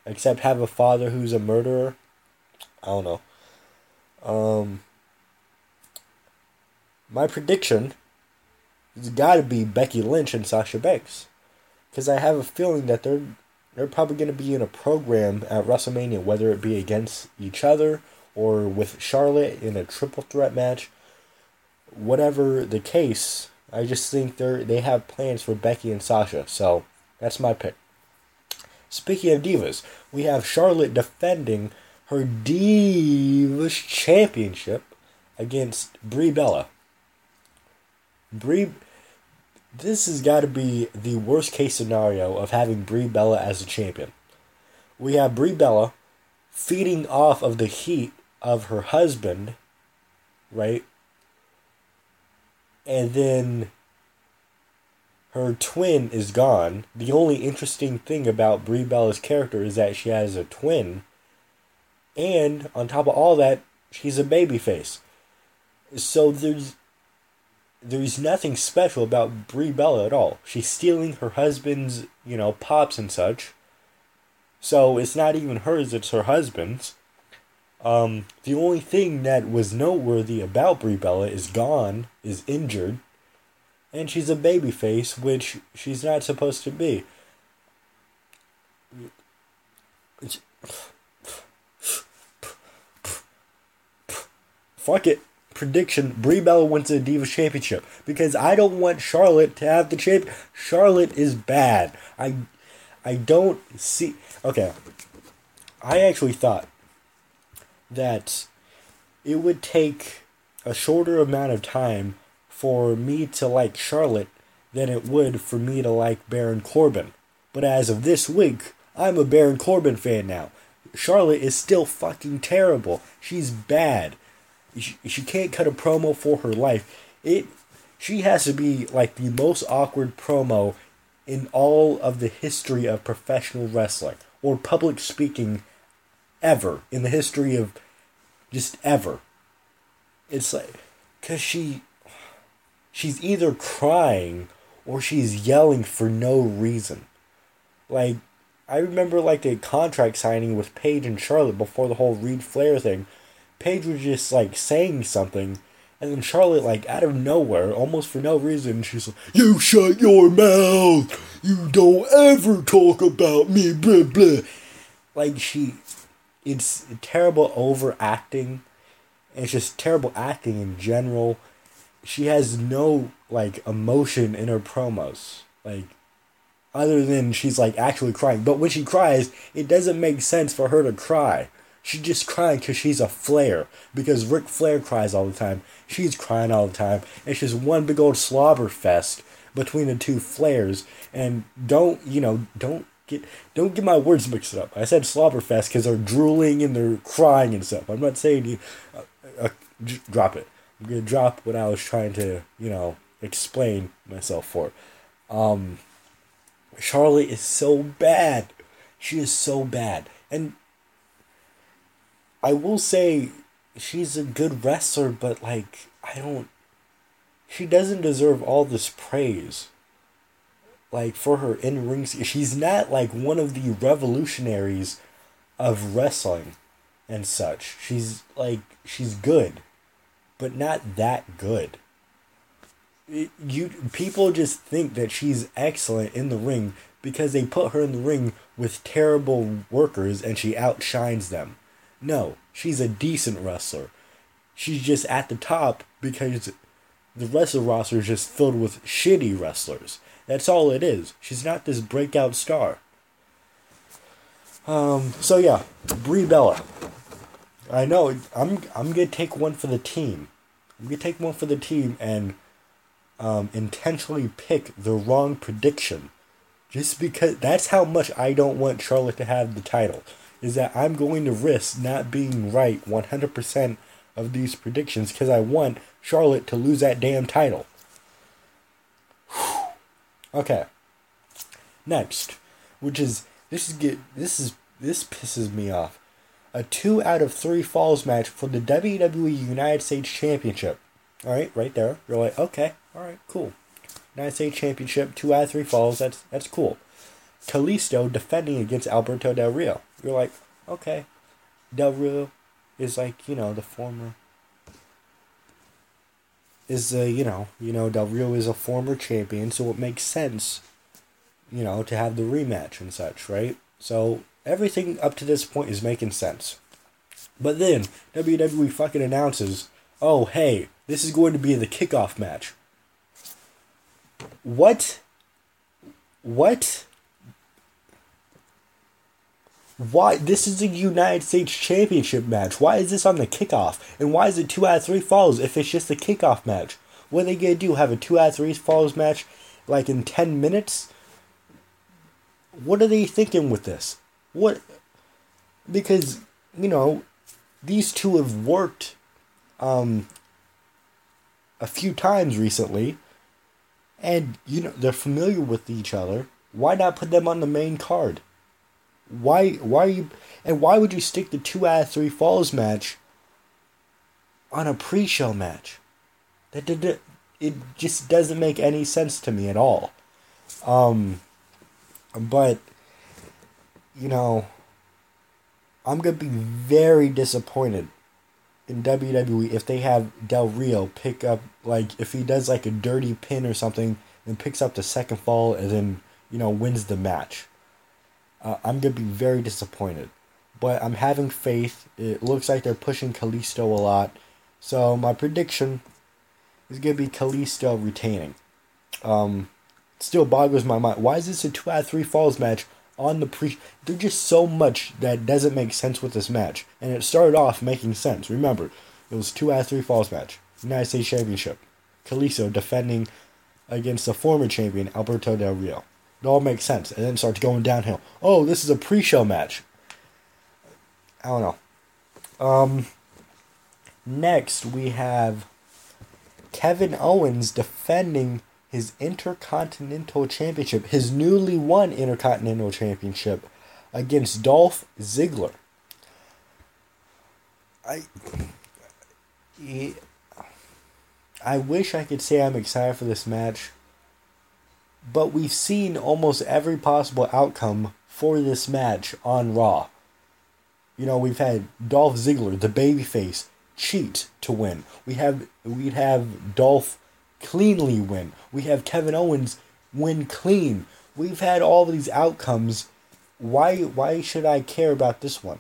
Except have a father who's a murderer? I don't know. Um, my prediction has got to be Becky Lynch and Sasha Banks. Because I have a feeling that they're they're probably going to be in a program at WrestleMania, whether it be against each other or with Charlotte in a triple threat match. whatever the case, I just think they're they have plans for Becky and Sasha. So that's my pick. Speaking of divas, we have Charlotte defending her Divas Championship against Brie Bella. Brie, this has got to be the worst case scenario of having Brie Bella as a champion. We have Brie Bella feeding off of the heat of her husband, right? And then her twin is gone. The only interesting thing about Brie Bella's character is that she has a twin. And on top of all that, she's a babyface. So there's there's nothing special about Brie Bella at all. She's stealing her husband's, you know, pops and such. So it's not even hers, it's her husband's. Um, the only thing that was noteworthy about Brie Bella is gone, is injured, and she's a babyface, which she's not supposed to be. Fuck it. Prediction: Brie Bella wins the Divas Championship because I don't want Charlotte to have the champ. Charlotte is bad. I, I don't see. Okay, I actually thought that it would take a shorter amount of time for me to like Charlotte than it would for me to like Baron Corbin. But as of this week, I'm a Baron Corbin fan now. Charlotte is still fucking terrible. She's bad. She, she can't cut a promo for her life. It she has to be like the most awkward promo in all of the history of professional wrestling or public speaking ever in the history of just ever. It's like cuz she she's either crying or she's yelling for no reason. Like I remember like the contract signing with Paige and Charlotte before the whole Reid Flair thing. Paige was just like saying something, and then Charlotte, like out of nowhere, almost for no reason, she's like, "You shut your mouth! You don't ever talk about me!" Blah blah. Like she, it's terrible overacting. It's just terrible acting in general. She has no like emotion in her promos, like other than she's like actually crying. But when she cries, it doesn't make sense for her to cry. She's just crying because she's a Flair. Because Ric Flair cries all the time. She's crying all the time. It's just one big old slobber fest between the two Flairs. And don't, you know, don't get don't get my words mixed up. I said slobberfest because they're drooling and they're crying and stuff. I'm not saying you uh, uh, j- drop it. I'm gonna drop what I was trying to, you know, explain myself for. Um, Charlotte is so bad. She is so bad. And I will say she's a good wrestler, but like I don't she doesn't deserve all this praise. Like for her in ring she's not like one of the revolutionaries of wrestling and such. She's like she's good, but not that good. You people just think that she's excellent in the ring because they put her in the ring with terrible workers and she outshines them. No, she's a decent wrestler. She's just at the top because the the roster is just filled with shitty wrestlers. That's all it is. She's not this breakout star. Um. So yeah, Brie Bella. I know. I'm. I'm gonna take one for the team. I'm gonna take one for the team and um, intentionally pick the wrong prediction, just because that's how much I don't want Charlotte to have the title is that I'm going to risk not being right 100% of these predictions because I want Charlotte to lose that damn title. Okay. Next, which is this is get this is this pisses me off. A 2 out of 3 falls match for the WWE United States Championship. All right, right there. You're like, "Okay, all right, cool." United States Championship, 2 out of 3 falls. That's that's cool. Kalisto defending against Alberto Del Rio. You're like, okay, Del Rio is like you know the former is uh, you know you know Del Rio is a former champion, so it makes sense, you know, to have the rematch and such, right? So everything up to this point is making sense. But then WWE fucking announces oh, hey, this is going to be the kickoff match. What? What? Why? This is a United States Championship match. Why is this on the kickoff? And why is it two out of three falls if it's just a kickoff match? What are they gonna do? Have a two out of three falls match like in 10 minutes? What are they thinking with this? What? Because, you know, these two have worked um, a few times recently, and, you know, they're familiar with each other. Why not put them on the main card? Why, why are you, and why would you stick the two out of three falls match on a pre show match? That did it, just doesn't make any sense to me at all. Um, but, you know, I'm to be very disappointed in WWE if they have Del Rio pick up, like, if he does, like, a dirty pin or something and picks up the second fall and then, you know, wins the match. Uh, I'm going to be very disappointed. But I'm having faith. It looks like they're pushing Kalisto a lot. So my prediction is going to be Kalisto retaining. Um, still boggles my mind. Why is this a two out of three falls match on the pre? There's just so much that doesn't make sense with this match, and it started off making sense. Remember, it was two out of three falls match, United States Championship. Kalisto defending against the former champion Alberto Del Rio. It all makes sense, and then starts going downhill. Oh, this is a pre-show match. I don't know. Um. Next, we have Kevin Owens defending his Intercontinental Championship, his newly won Intercontinental Championship, against Dolph Ziggler. I. I wish I could say I'm excited for this match, but we've seen almost every possible outcome for this match on Raw. You know, we've had Dolph Ziggler, the babyface, cheat to win. We have we'd have Dolph cleanly win. We have Kevin Owens win clean. We've had all these outcomes. Why why should I care about this one?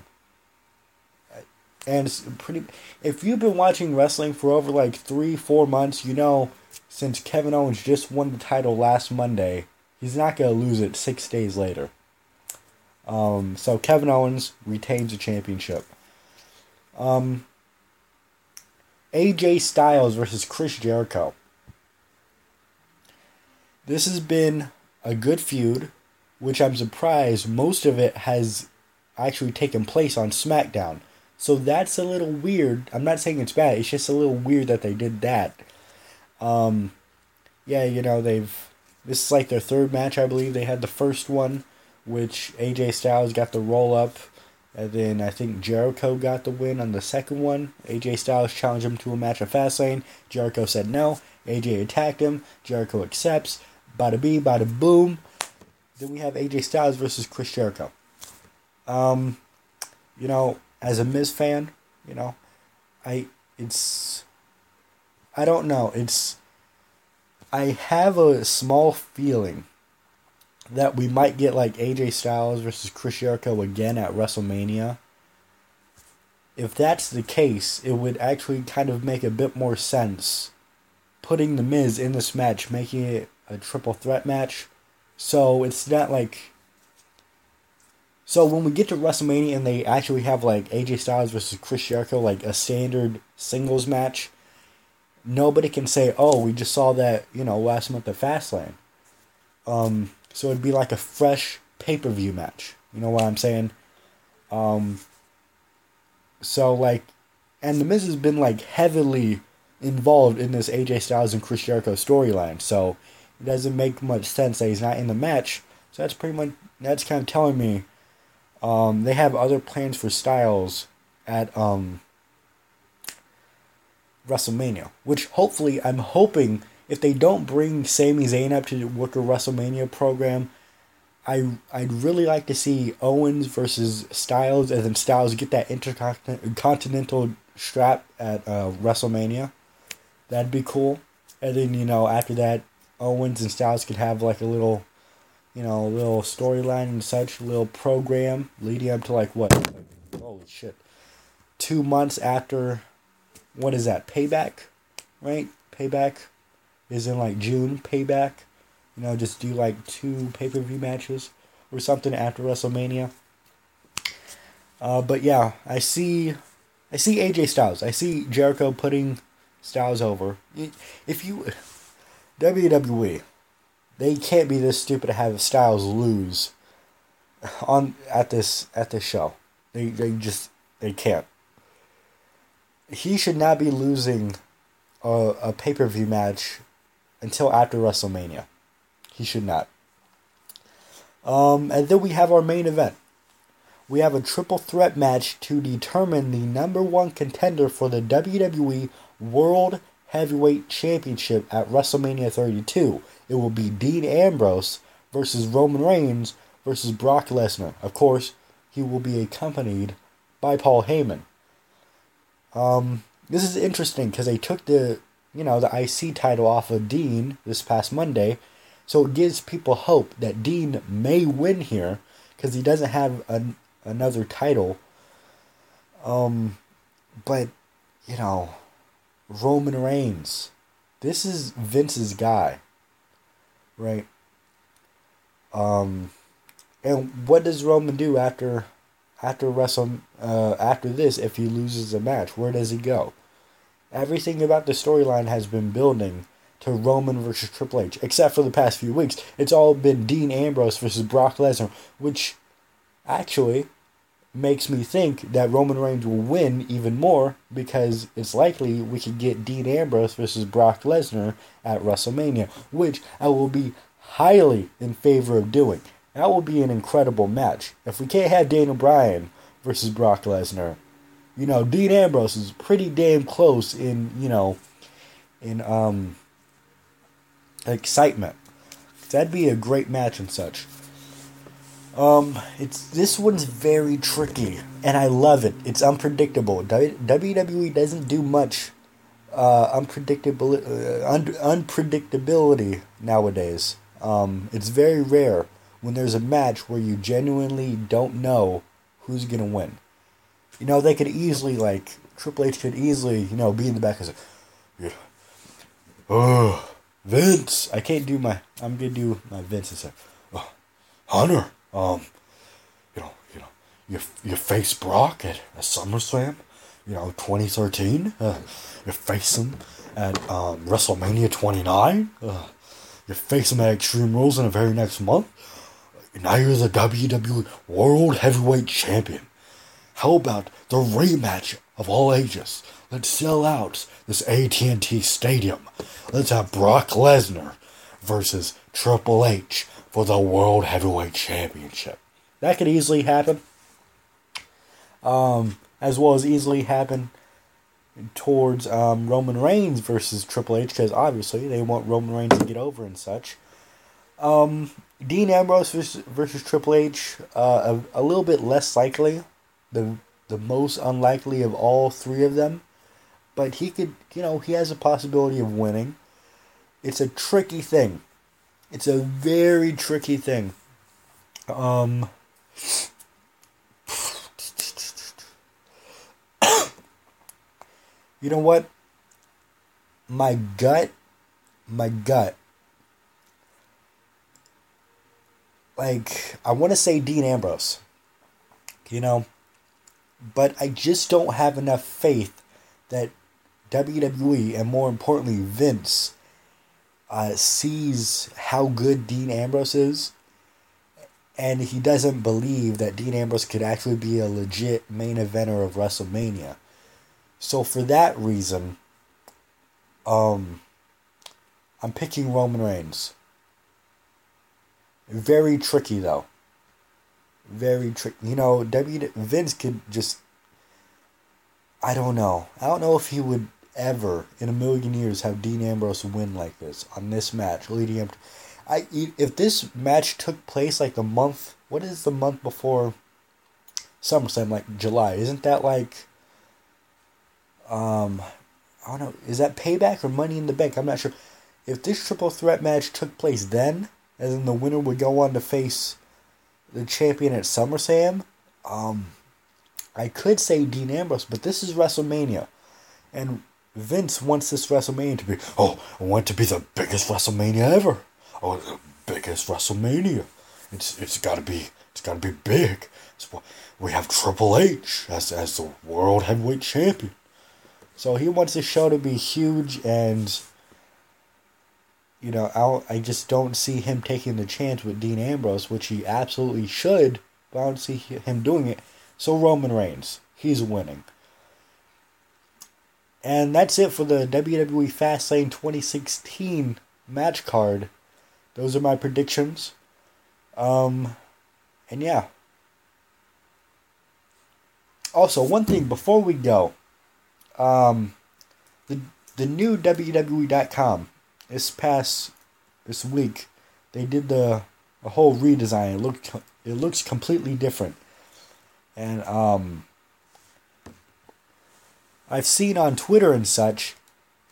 And it's pretty if you've been watching wrestling for over like 3 4 months, you know since Kevin Owens just won the title last Monday, he's not going to lose it 6 days later. Um, so Kevin Owens retains the championship. Um, AJ Styles versus Chris Jericho. This has been a good feud, which I'm surprised most of it has actually taken place on SmackDown. So that's a little weird. I'm not saying it's bad. It's just a little weird that they did that. Um, yeah, you know they've. This is like their third match, I believe. They had the first one, which AJ Styles got the roll up and then I think Jericho got the win on the second one. AJ Styles challenged him to a match at Fastlane. Jericho said no. AJ attacked him. Jericho accepts. Bada bee, bada boom. Then we have AJ Styles versus Chris Jericho. Um, you know, as a Miz fan, you know, I it's I don't know. It's I have a small feeling that we might get like AJ Styles versus Chris Jericho again at WrestleMania. If that's the case, it would actually kind of make a bit more sense putting The Miz in this match, making it a triple threat match. So it's not like. So when we get to WrestleMania and they actually have like AJ Styles versus Chris Jericho, like a standard singles match, nobody can say, oh, we just saw that, you know, last month at Fastlane. Um, so it'd be like a fresh pay per view match. You know what I'm saying? Um. So like, and the Miz has been like heavily involved in this AJ Styles and Chris Jericho storyline. So it doesn't make much sense that he's not in the match. So that's pretty much that's kind of telling me, um, they have other plans for Styles at um. WrestleMania, which hopefully I'm hoping if they don't bring Sami Zayn up to work a WrestleMania program, I I'd really like to see Owens versus Styles, and then Styles get that intercontinental strap at uh, WrestleMania. That'd be cool. And then you know after that, Owens and Styles could have like a little, you know, a little storyline and such, a little program leading up to like what? Like, holy shit! Two months after what is that? Payback, right? Payback is in like June. Payback, you know, just do like two pay per view matches or something after WrestleMania. Uh, but yeah, I see, I see AJ Styles. I see Jericho putting Styles over. If you WWE, they can't be this stupid to have Styles lose on at this at this show. They they just they can't. He should not be losing a, a pay per view match until after WrestleMania. He should not. Um, and then we have our main event. We have a triple threat match to determine the number one contender for the WWE World Heavyweight Championship at WrestleMania 32. It will be Dean Ambrose versus Roman Reigns versus Brock Lesnar. Of course, he will be accompanied by Paul Heyman. Um, this is interesting because they took the you know the IC title off of Dean this past Monday, so it gives people hope that Dean may win here because he doesn't have an, another title. Um, but you know, Roman Reigns, this is Vince's guy, right? Um, and what does Roman do after after Wrestle uh, after this if he loses a match? Where does he go? Everything about the storyline has been building to Roman versus Triple H, except for the past few weeks. It's all been Dean Ambrose versus Brock Lesnar, which actually makes me think that Roman Reigns will win even more because it's likely we could get Dean Ambrose versus Brock Lesnar at WrestleMania, which I will be highly in favor of doing. That will be an incredible match. If we can't have Daniel Bryan versus Brock Lesnar, you know, Dean Ambrose is pretty damn close in, you know, in um excitement. That'd be a great match and such. Um, it's this one's very tricky, and I love it. It's unpredictable. WWE doesn't do much uh, uh, un- unpredictability nowadays. Um, it's very rare when there's a match where you genuinely don't know who's gonna win. You know, they could easily like Triple H could easily you know be in the back and say, "Oh, Vince." I can't do my. I'm gonna do my Vince and oh, "Hunter." Um, you know, you know, you you face Brock at, at SummerSlam, you know, 2013. Uh, you face him at um, WrestleMania 29. Uh, you face him at Extreme Rules in the very next month. Now you're the WWE World Heavyweight Champion. How about the rematch of all ages? Let's sell out this AT&T Stadium. Let's have Brock Lesnar versus Triple H for the World Heavyweight Championship. That could easily happen. Um, as well as easily happen towards um, Roman Reigns versus Triple H, because obviously they want Roman Reigns to get over and such. Um, Dean Ambrose versus, versus Triple H, uh, a, a little bit less likely, the the most unlikely of all three of them, but he could, you know, he has a possibility of winning. It's a tricky thing it's a very tricky thing. Um, you know what? My gut, my gut. Like, I want to say Dean Ambrose. You know? But I just don't have enough faith that WWE and more importantly Vince uh, sees how good Dean Ambrose is, and he doesn't believe that Dean Ambrose could actually be a legit main eventer of WrestleMania. So for that reason, um, I'm picking Roman Reigns. Very tricky though. Very tricky. You know, W Vince could just. I don't know. I don't know if he would ever in a million years have Dean Ambrose win like this on this match leading up. To, I if this match took place like the month, what is the month before SummerSlam? Like July, isn't that like? Um, I don't know. Is that Payback or Money in the Bank? I'm not sure. If this triple threat match took place then, and then the winner would go on to face the champion at SummerSlam, um, I could say Dean Ambrose, but this is WrestleMania And Vince wants this WrestleMania to be, oh, I want it to be the biggest WrestleMania ever. Oh, the biggest WrestleMania. It's it's gotta be it's gotta be big. We have Triple H as as the world heavyweight champion. So he wants the show to be huge and you know, I'll, I just don't see him taking the chance with Dean Ambrose, which he absolutely should, but I don't see him doing it. So Roman Reigns, he's winning. And that's it for the WWE Fastlane 2016 match card. Those are my predictions. Um, and yeah. Also, one thing before we go, um, the the new WWE.com this past this week, they did the a whole redesign. It looked it looks completely different, and um, I've seen on Twitter and such,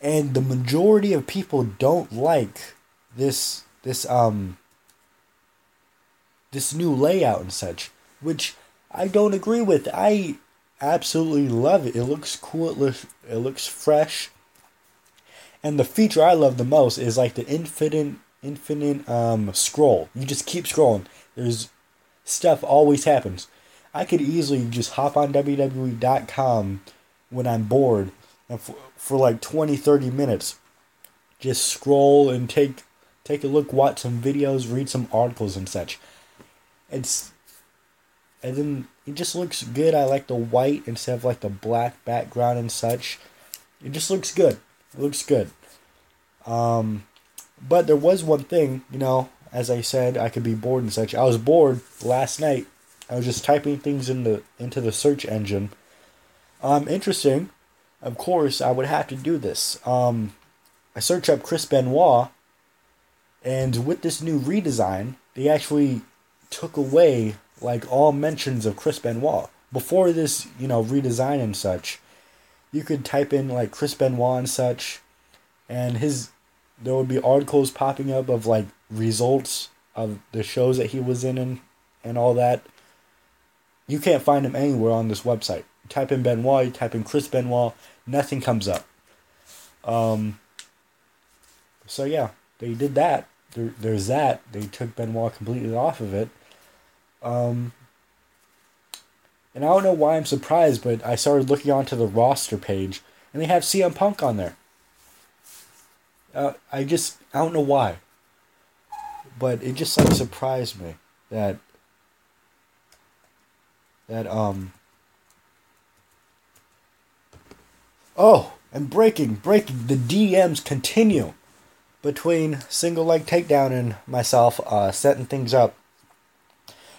and the majority of people don't like this this um this new layout and such, which I don't agree with. I absolutely love it. It looks cool. It looks it looks fresh. And the feature I love the most is like the infinite infinite um scroll. You just keep scrolling. There's stuff always happens. I could easily just hop on WWE.com when I'm bored and for, for like 20 30 minutes just scroll and take take a look, watch some videos, read some articles and such. It's and then it just looks good. I like the white instead of like the black background and such. It just looks good. It looks good. Um, but there was one thing, you know, as I said, I could be bored and such. I was bored last night. I was just typing things in the into the search engine. Um, interesting. Of course, I would have to do this. Um, I search up Chris Benoit, and with this new redesign, they actually took away like all mentions of Chris Benoit. Before this, you know, redesign and such, you could type in like Chris Benoit and such, and his there would be articles popping up of like results of the shows that he was in and, and all that. You can't find him anywhere on this website. Type in Benoit, you type in Chris Benoit, nothing comes up. Um. So yeah, they did that. There, there's that. They took Benoit completely off of it. Um. And I don't know why I'm surprised, but I started looking onto the roster page, and they have CM Punk on there. Uh, I just I don't know why, but it just like surprised me that that um. Oh, and breaking, breaking. The DMs continue between single leg takedown and myself, uh, setting things up.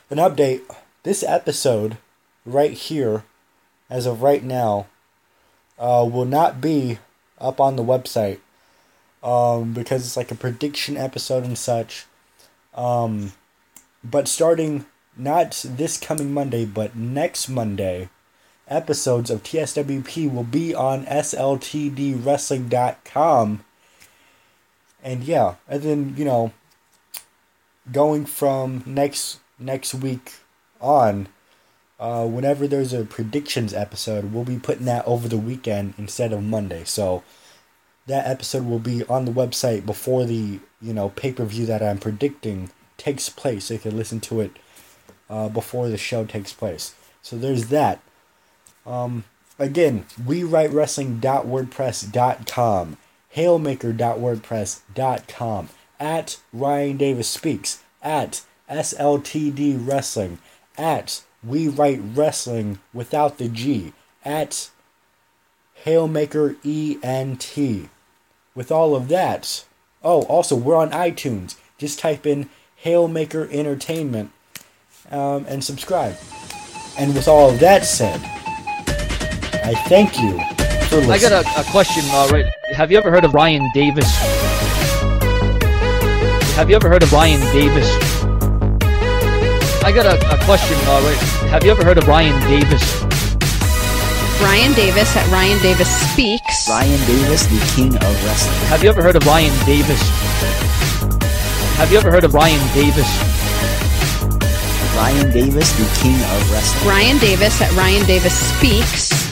An update. This episode, right here, as of right now, uh, will not be up on the website um, because it's like a prediction episode and such. Um, but starting not this coming Monday, but next Monday, episodes of TSWP will be on SLTDWrestling.com. And yeah, and then, you know, going from next next week on, uh, whenever there's a predictions episode, we'll be putting that over the weekend instead of Monday. So that episode will be on the website before the you know pay per view that I'm predicting takes place. So you can listen to it uh, before the show takes place. So there's that. Um, again, we write wrestling.wordpress.com, hailmaker.wordpress.com, at Ryan Davis Speaks, at SLTD Wrestling, at We Write Wrestling without the G, at Hailmaker ENT. With all of that, oh, also, we're on iTunes. Just type in Hailmaker Entertainment um, and subscribe. And with all of that said, I thank you for listening. I got a, a question, uh, right? Have you ever heard of Ryan Davis? Have you ever heard of Ryan Davis? I got a, a question, uh, right? Have you ever heard of Ryan Davis? Ryan Davis at Ryan Davis Speaks. Ryan Davis, the king of wrestling. Have you ever heard of Ryan Davis? Have you ever heard of Ryan Davis? Ryan Davis, the king of wrestling. Ryan Davis at Ryan Davis Speaks.